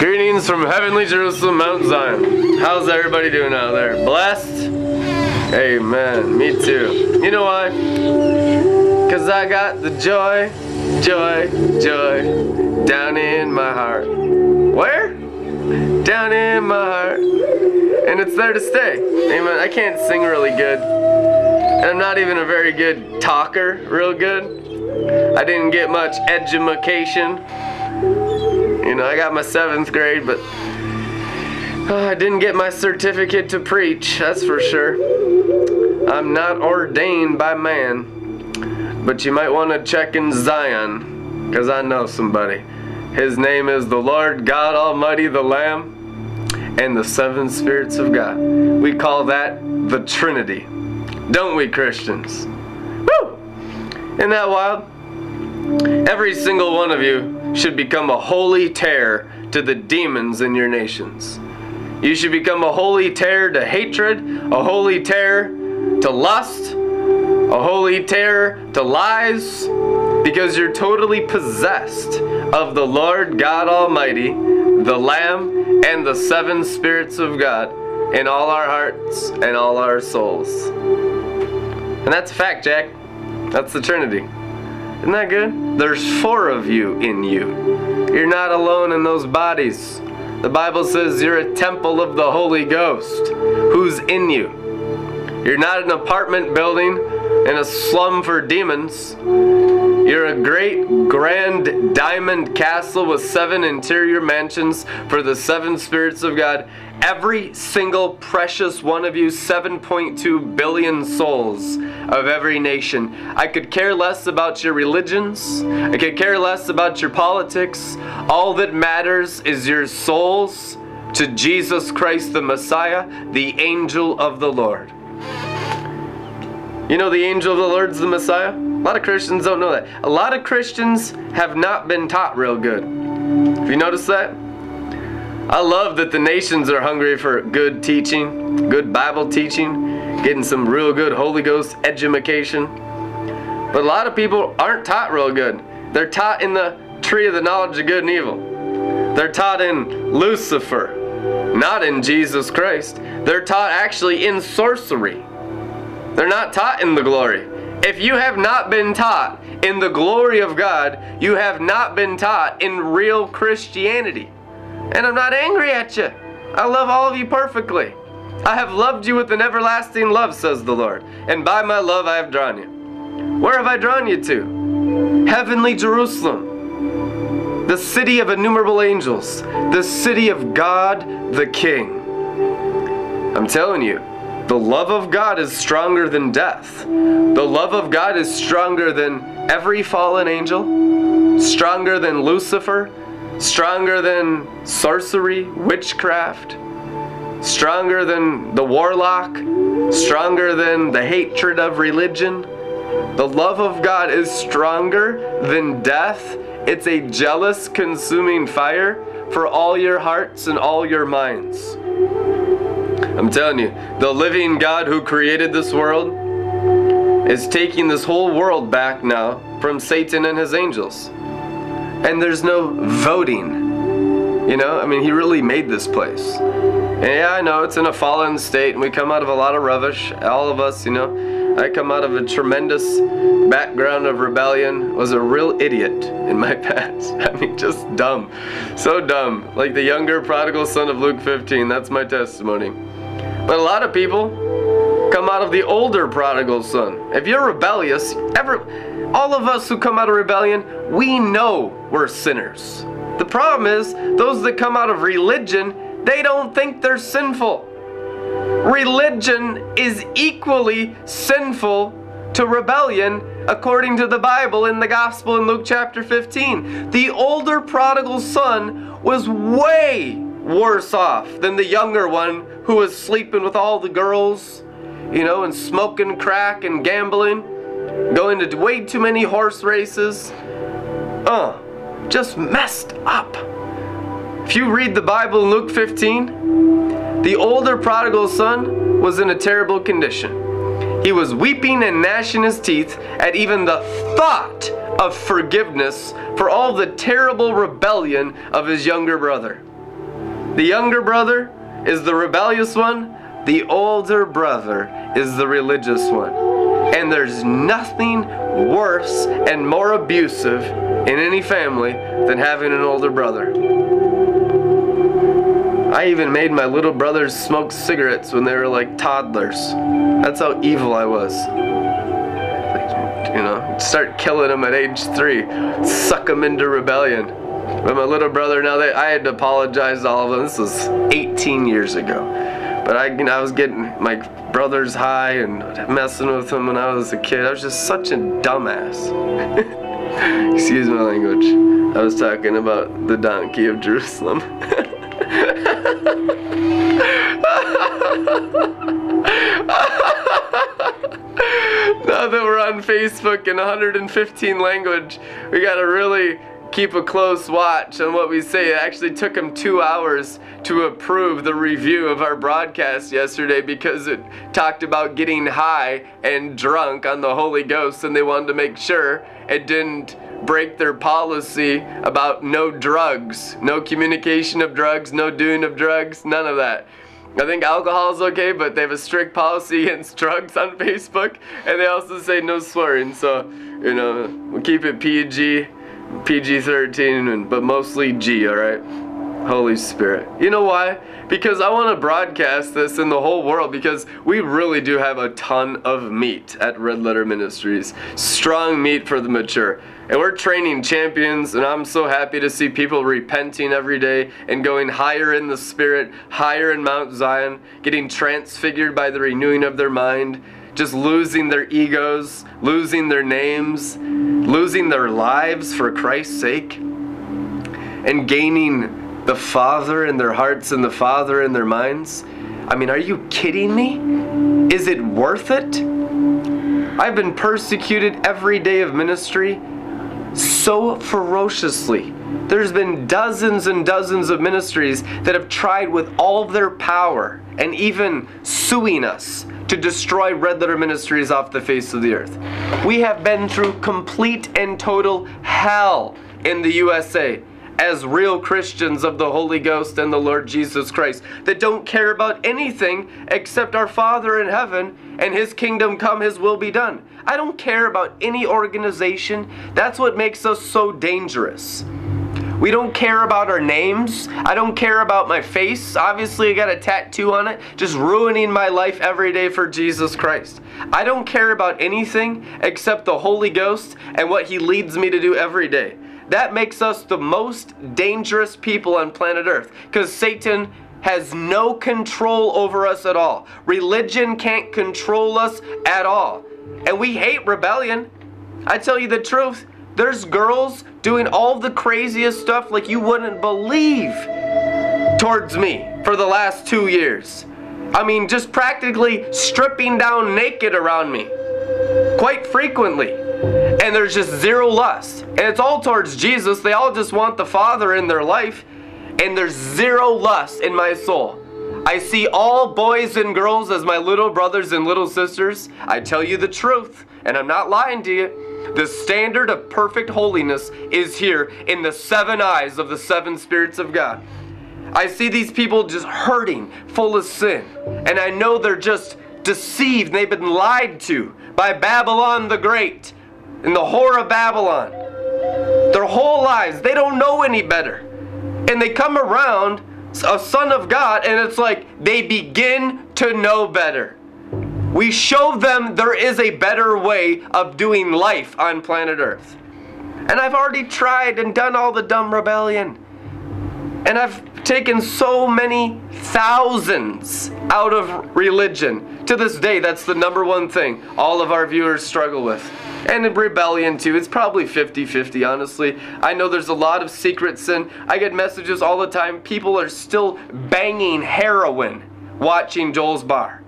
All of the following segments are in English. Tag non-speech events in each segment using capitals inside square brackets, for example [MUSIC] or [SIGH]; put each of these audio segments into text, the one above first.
Greetings from heavenly Jerusalem, Mount Zion. How's everybody doing out there? Blessed? Amen. Me too. You know why? Because I got the joy, joy, joy down in my heart. Where? Down in my heart. And it's there to stay. Amen. I can't sing really good. And I'm not even a very good talker, real good. I didn't get much education. You know, I got my seventh grade, but uh, I didn't get my certificate to preach, that's for sure. I'm not ordained by man, but you might want to check in Zion, because I know somebody. His name is the Lord God Almighty, the Lamb, and the seven spirits of God. We call that the Trinity. Don't we, Christians? Woo! Isn't that wild? Every single one of you should become a holy terror to the demons in your nations. You should become a holy terror to hatred, a holy terror to lust, a holy terror to lies, because you're totally possessed of the Lord God Almighty, the Lamb, and the seven spirits of God in all our hearts and all our souls. And that's a fact, Jack. That's the Trinity. Isn't that good? There's four of you in you. You're not alone in those bodies. The Bible says you're a temple of the Holy Ghost who's in you. You're not an apartment building in a slum for demons. You're a great, grand diamond castle with seven interior mansions for the seven spirits of God. Every single precious one of you, 7.2 billion souls of every nation. I could care less about your religions. I could care less about your politics. All that matters is your souls to Jesus Christ the Messiah, the angel of the Lord. You know the angel of the Lord's the Messiah? A lot of Christians don't know that. A lot of Christians have not been taught real good. Have you noticed that? I love that the nations are hungry for good teaching, good Bible teaching, getting some real good Holy Ghost education. But a lot of people aren't taught real good. They're taught in the tree of the knowledge of good and evil. They're taught in Lucifer, not in Jesus Christ. They're taught actually in sorcery. They're not taught in the glory. If you have not been taught in the glory of God, you have not been taught in real Christianity. And I'm not angry at you. I love all of you perfectly. I have loved you with an everlasting love, says the Lord. And by my love I have drawn you. Where have I drawn you to? Heavenly Jerusalem. The city of innumerable angels. The city of God the King. I'm telling you, the love of God is stronger than death. The love of God is stronger than every fallen angel, stronger than Lucifer, stronger than sorcery, witchcraft, stronger than the warlock, stronger than the hatred of religion. The love of God is stronger than death. It's a jealous, consuming fire for all your hearts and all your minds. I'm telling you, the living God who created this world is taking this whole world back now from Satan and his angels. And there's no voting. You know, I mean, he really made this place. And yeah, I know it's in a fallen state and we come out of a lot of rubbish. All of us, you know. I come out of a tremendous background of rebellion, was a real idiot in my [LAUGHS] past. I mean, just dumb. So dumb. Like the younger prodigal son of Luke 15. That's my testimony. But a lot of people come out of the older prodigal son. If you're rebellious, ever all of us who come out of rebellion, we know we're sinners. The problem is those that come out of religion, they don't think they're sinful. Religion is equally sinful to rebellion according to the Bible in the gospel in Luke chapter 15. The older prodigal son was way worse off than the younger one who was sleeping with all the girls, you know, and smoking crack and gambling, going to way too many horse races. Uh, just messed up. If you read the Bible in Luke 15, the older prodigal son was in a terrible condition. He was weeping and gnashing his teeth at even the thought of forgiveness for all the terrible rebellion of his younger brother. The younger brother is the rebellious one, the older brother is the religious one. And there's nothing worse and more abusive in any family than having an older brother. I even made my little brothers smoke cigarettes when they were like toddlers. That's how evil I was. You know, start killing them at age three, suck them into rebellion. But my little brother, now I had to apologize to all of them. This was 18 years ago. But I, you know, I was getting my brothers high and messing with them when I was a kid. I was just such a dumbass. [LAUGHS] Excuse my language. I was talking about the donkey of Jerusalem. [LAUGHS] now that we're on Facebook in 115 language, we gotta really keep a close watch on what we say. It actually took them two hours to approve the review of our broadcast yesterday because it talked about getting high and drunk on the Holy Ghost, and they wanted to make sure it didn't break their policy about no drugs, no communication of drugs, no doing of drugs, none of that. I think alcohol is okay, but they have a strict policy against [LAUGHS] drugs on Facebook, and they also say no swearing. So, you know, we'll keep it PG, PG 13, but mostly G, alright? Holy Spirit. You know why? Because I want to broadcast this in the whole world because we really do have a ton of meat at Red Letter Ministries. Strong meat for the mature. And we're training champions, and I'm so happy to see people repenting every day and going higher in the Spirit, higher in Mount Zion, getting transfigured by the renewing of their mind, just losing their egos, losing their names, losing their lives for Christ's sake, and gaining the Father in their hearts and the Father in their minds. I mean, are you kidding me? Is it worth it? I've been persecuted every day of ministry so ferociously. There's been dozens and dozens of ministries that have tried with all their power and even suing us to destroy Red Letter Ministries off the face of the earth. We have been through complete and total hell in the USA as real Christians of the Holy Ghost and the Lord Jesus Christ that don't care about anything except our Father in heaven and His kingdom come, His will be done. I don't care about any organization. That's what makes us so dangerous. We don't care about our names. I don't care about my face. Obviously, I got a tattoo on it, just ruining my life every day for Jesus Christ. I don't care about anything except the Holy Ghost and what He leads me to do every day. That makes us the most dangerous people on planet Earth because Satan has no control over us at all. Religion can't control us at all. And we hate rebellion. I tell you the truth, there's girls doing all the craziest stuff like you wouldn't believe towards me for the last two years. I mean, just practically stripping down naked around me quite frequently and there's just zero lust. And it's all towards Jesus. They all just want the Father in their life, and there's zero lust in my soul. I see all boys and girls as my little brothers and little sisters. I tell you the truth, and I'm not lying to you. The standard of perfect holiness is here in the seven eyes of the seven spirits of God. I see these people just hurting, full of sin, and I know they're just deceived they've been lied to by Babylon the Great and the whore of Babylon. Their whole lives, they don't know any better. And they come around a son of God, and it's like they begin to know better. We show them there is a better way of doing life on planet Earth. And I've already tried and done all the dumb rebellion. And I've taken so many thousands out of religion. To this day, that's the number one thing all of our viewers struggle with and in rebellion too. It's probably 50-50, honestly. I know there's a lot of secret sin. I get messages all the time. People are still banging heroin watching Joel's Bar.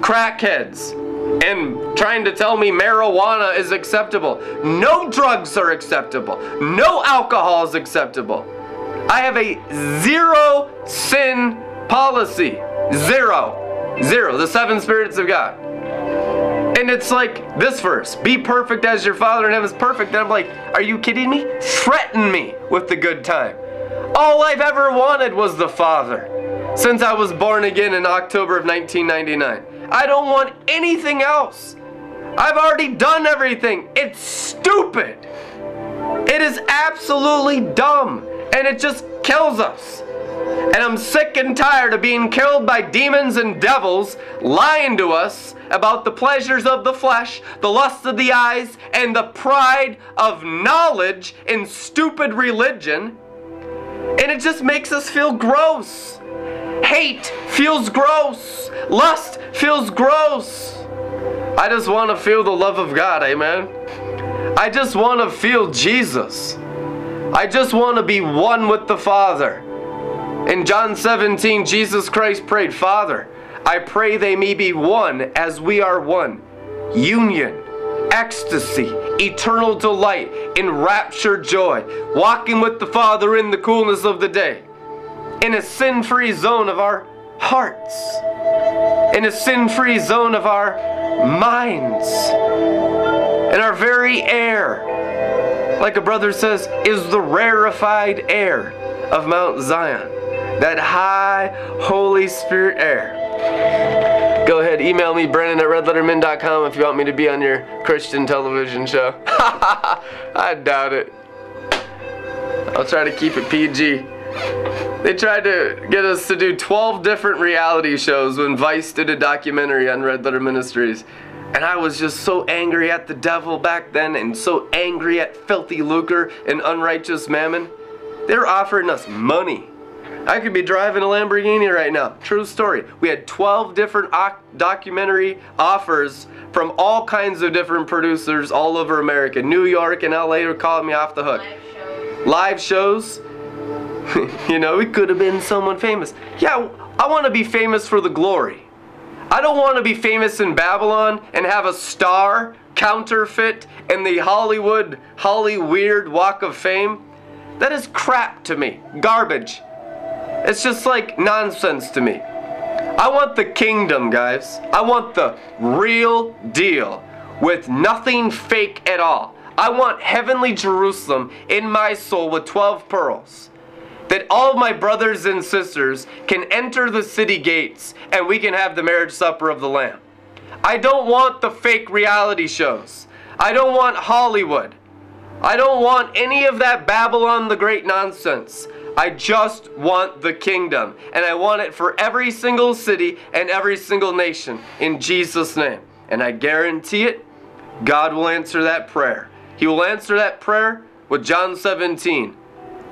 Crackheads and trying to tell me marijuana is acceptable. No drugs are acceptable. No alcohol is acceptable. I have a zero sin policy. Zero. Zero. The seven spirits of God. And it's like this verse be perfect as your Father in heaven is perfect. And I'm like, are you kidding me? Threaten me with the good time. All I've ever wanted was the Father since I was born again in October of 1999. I don't want anything else. I've already done everything. It's stupid. It is absolutely dumb and it just kills us. And I'm sick and tired of being killed by demons and devils lying to us about the pleasures of the flesh, the lust of the eyes, and the pride of knowledge in stupid religion. And it just makes us feel gross. Hate feels gross. Lust feels gross. I just want to feel the love of God, amen. I just want to feel Jesus. I just want to be one with the Father. In John 17, Jesus Christ prayed, Father, I pray they may be one as we are one. Union, ecstasy, eternal delight, enraptured joy, walking with the Father in the coolness of the day, in a sin free zone of our hearts, in a sin free zone of our minds, in our very air. Like a brother says, is the rarefied air of Mount Zion, that high Holy Spirit air. Go ahead, email me, Brandon at redlettermin.com if you want me to be on your Christian television show. [LAUGHS] I doubt it. I'll try to keep it PG. They tried to get us to do 12 different reality shows when Vice did a documentary on Red Letter Ministries. And I was just so angry at the devil back then and so angry at filthy lucre and unrighteous mammon. They're offering us money. I could be driving a Lamborghini right now. True story. We had 12 different documentary offers from all kinds of different producers all over America. New York and LA are calling me off the hook. Live shows. Live shows. [LAUGHS] you know, it could have been someone famous. Yeah, I want to be famous for the glory. I don't want to be famous in Babylon and have a star counterfeit in the Hollywood, Holly Weird Walk of Fame. That is crap to me. Garbage. It's just like nonsense to me. I want the kingdom, guys. I want the real deal with nothing fake at all. I want heavenly Jerusalem in my soul with 12 pearls. That all my brothers and sisters can enter the city gates and we can have the marriage supper of the Lamb. I don't want the fake reality shows. I don't want Hollywood. I don't want any of that Babylon the Great nonsense. I just want the kingdom. And I want it for every single city and every single nation in Jesus' name. And I guarantee it, God will answer that prayer. He will answer that prayer with John 17.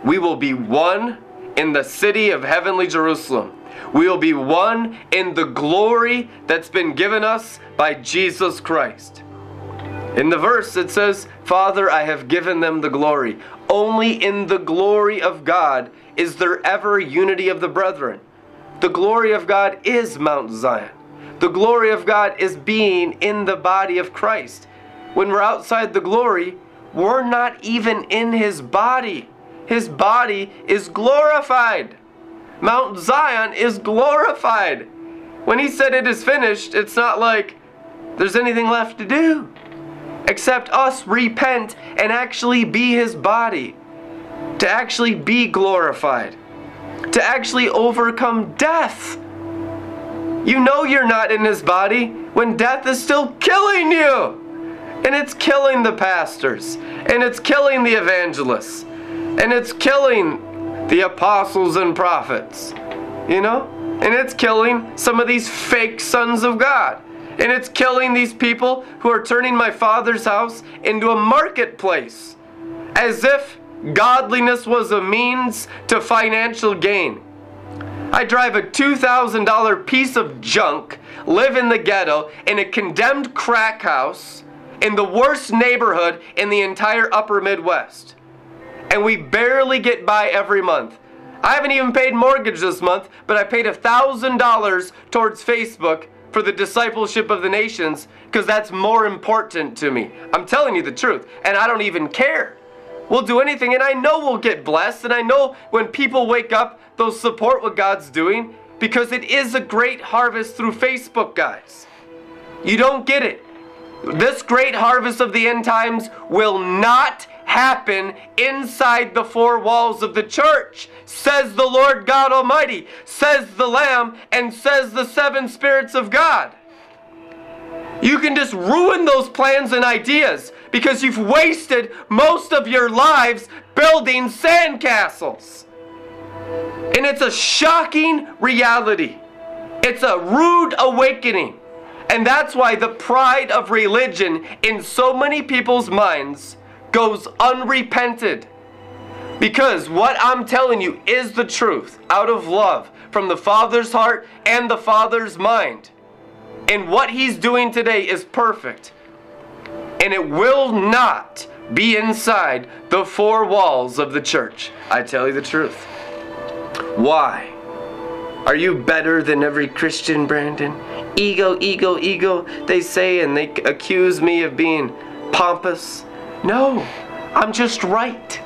We will be one in the city of heavenly Jerusalem. We will be one in the glory that's been given us by Jesus Christ. In the verse it says, Father, I have given them the glory. Only in the glory of God is there ever unity of the brethren. The glory of God is Mount Zion. The glory of God is being in the body of Christ. When we're outside the glory, we're not even in his body. His body is glorified. Mount Zion is glorified. When he said it is finished, it's not like there's anything left to do except us repent and actually be his body, to actually be glorified, to actually overcome death. You know you're not in his body when death is still killing you. And it's killing the pastors, and it's killing the evangelists, and it's killing the apostles and prophets, you know? And it's killing some of these fake sons of God. And it's killing these people who are turning my father's house into a marketplace. As if godliness was a means to financial gain. I drive a $2,000 piece of junk, live in the ghetto, in a condemned crack house, in the worst neighborhood in the entire upper Midwest. And we barely get by every month. I haven't even paid mortgage this month, but I paid $1,000 towards Facebook for the discipleship of the nations because that's more important to me. I'm telling you the truth, and I don't even care. We'll do anything, and I know we'll get blessed, and I know when people wake up, they'll support what God's doing because it is a great harvest through Facebook, guys. You don't get it. This great harvest of the end times will not happen inside the four walls of the church, says the Lord God Almighty, says the Lamb, and says the seven spirits of God. You can just ruin those plans and ideas because you've wasted most of your lives building sandcastles. And it's a shocking reality. It's a rude awakening. And that's why the pride of religion in so many people's minds goes unrepented. Because what I'm telling you is the truth out of love from the Father's heart and the Father's mind. And what He's doing today is perfect. And it will not be inside the four walls of the church. I tell you the truth. Why? Are you better than every Christian, Brandon? Ego, ego, ego, they say, and they accuse me of being pompous. No, I'm just right.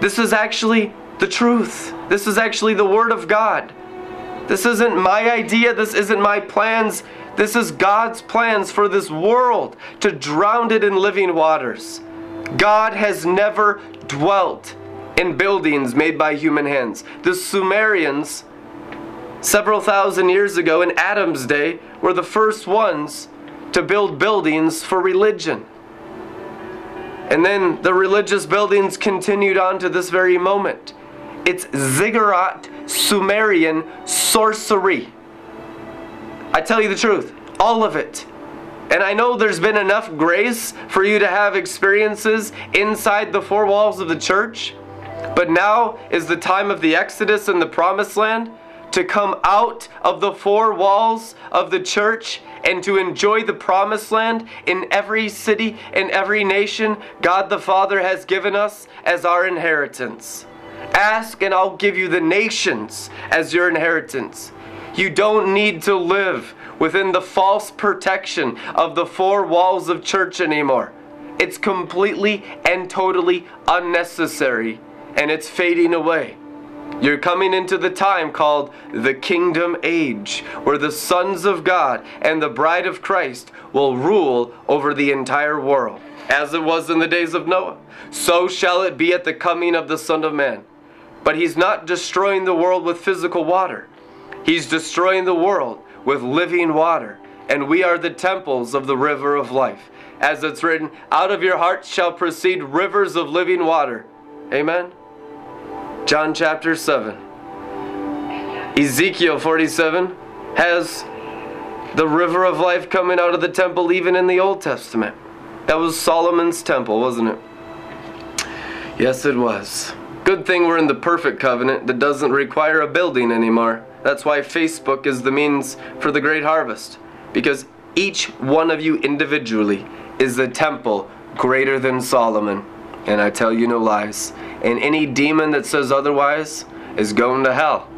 This is actually the truth. This is actually the Word of God. This isn't my idea. This isn't my plans. This is God's plans for this world to drown it in living waters. God has never dwelt in buildings made by human hands. The Sumerians, several thousand years ago in Adam's day, were the first ones to build buildings for religion. And then the religious buildings continued on to this very moment. It's ziggurat Sumerian sorcery. I tell you the truth, all of it. And I know there's been enough grace for you to have experiences inside the four walls of the church. But now is the time of the Exodus and the promised land to come out of the four walls of the church and to enjoy the promised land in every city and every nation God the Father has given us as our inheritance. Ask and I'll give you the nations as your inheritance. You don't need to live within the false protection of the four walls of church anymore. It's completely and totally unnecessary and it's fading away. You're coming into the time called the kingdom age, where the sons of God and the bride of Christ will rule over the entire world. As it was in the days of Noah, so shall it be at the coming of the Son of Man. But he's not destroying the world with physical water, he's destroying the world with living water. And we are the temples of the river of life. As it's written, out of your heart shall proceed rivers of living water. Amen. John chapter 7. Ezekiel 47 has the river of life coming out of the temple even in the Old Testament. That was Solomon's temple, wasn't it? Yes, it was. Good thing we're in the perfect covenant that doesn't require a building anymore. That's why Facebook is the means for the great harvest. Because each one of you individually is a temple greater than Solomon. And I tell you no lies. And any demon that says otherwise is going to hell.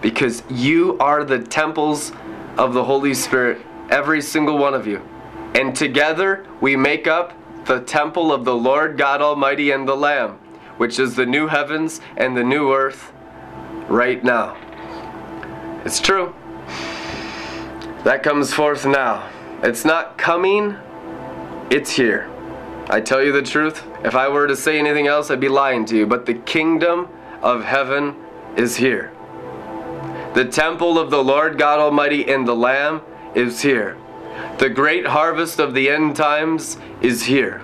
Because you are the temples of the Holy Spirit, every single one of you. And together we make up the temple of the Lord God Almighty and the Lamb, which is the new heavens and the new earth right now. It's true. That comes forth now. It's not coming, it's here. I tell you the truth, if I were to say anything else, I'd be lying to you. But the kingdom of heaven is here. The temple of the Lord God Almighty and the Lamb is here. The great harvest of the end times is here.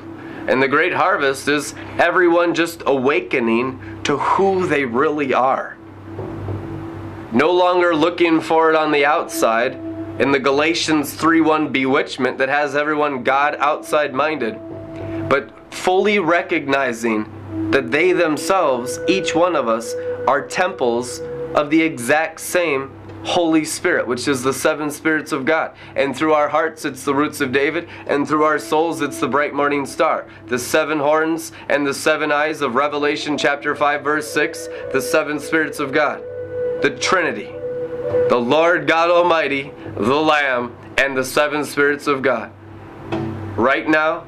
And the great harvest is everyone just awakening to who they really are. No longer looking for it on the outside in the Galatians 3:1 bewitchment that has everyone God outside minded but fully recognizing that they themselves, each one of us, are temples of the exact same Holy Spirit, which is the seven spirits of God. And through our hearts, it's the roots of David, and through our souls, it's the bright morning star. The seven horns and the seven eyes of Revelation chapter 5, verse 6, the seven spirits of God. The Trinity, the Lord God Almighty, the Lamb, and the seven spirits of God. Right now,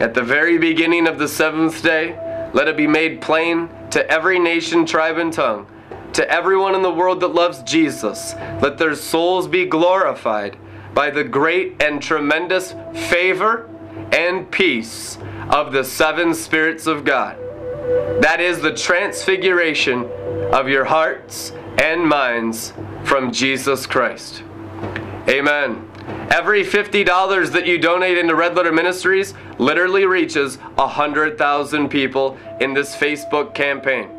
at the very beginning of the seventh day, let it be made plain to every nation, tribe, and tongue, to everyone in the world that loves Jesus, let their souls be glorified by the great and tremendous favor and peace of the seven spirits of God. That is the transfiguration of your hearts and minds from Jesus Christ. Amen. Every $50 that you donate into Red Letter Ministries literally reaches 100,000 people in this Facebook campaign.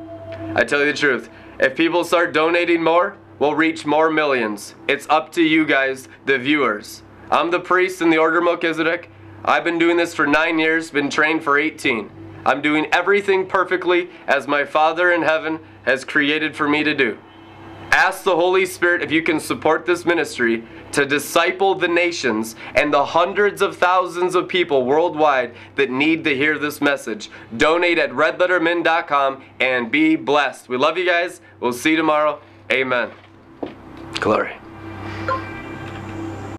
I tell you the truth, if people start donating more, we'll reach more millions. It's up to you guys, the viewers. I'm the priest in the Order of Melchizedek. I've been doing this for nine years, been trained for 18. I'm doing everything perfectly as my Father in heaven has created for me to do. Ask the Holy Spirit if you can support this ministry to disciple the nations and the hundreds of thousands of people worldwide that need to hear this message. Donate at redlettermin.com and be blessed. We love you guys. We'll see you tomorrow. Amen. Glory.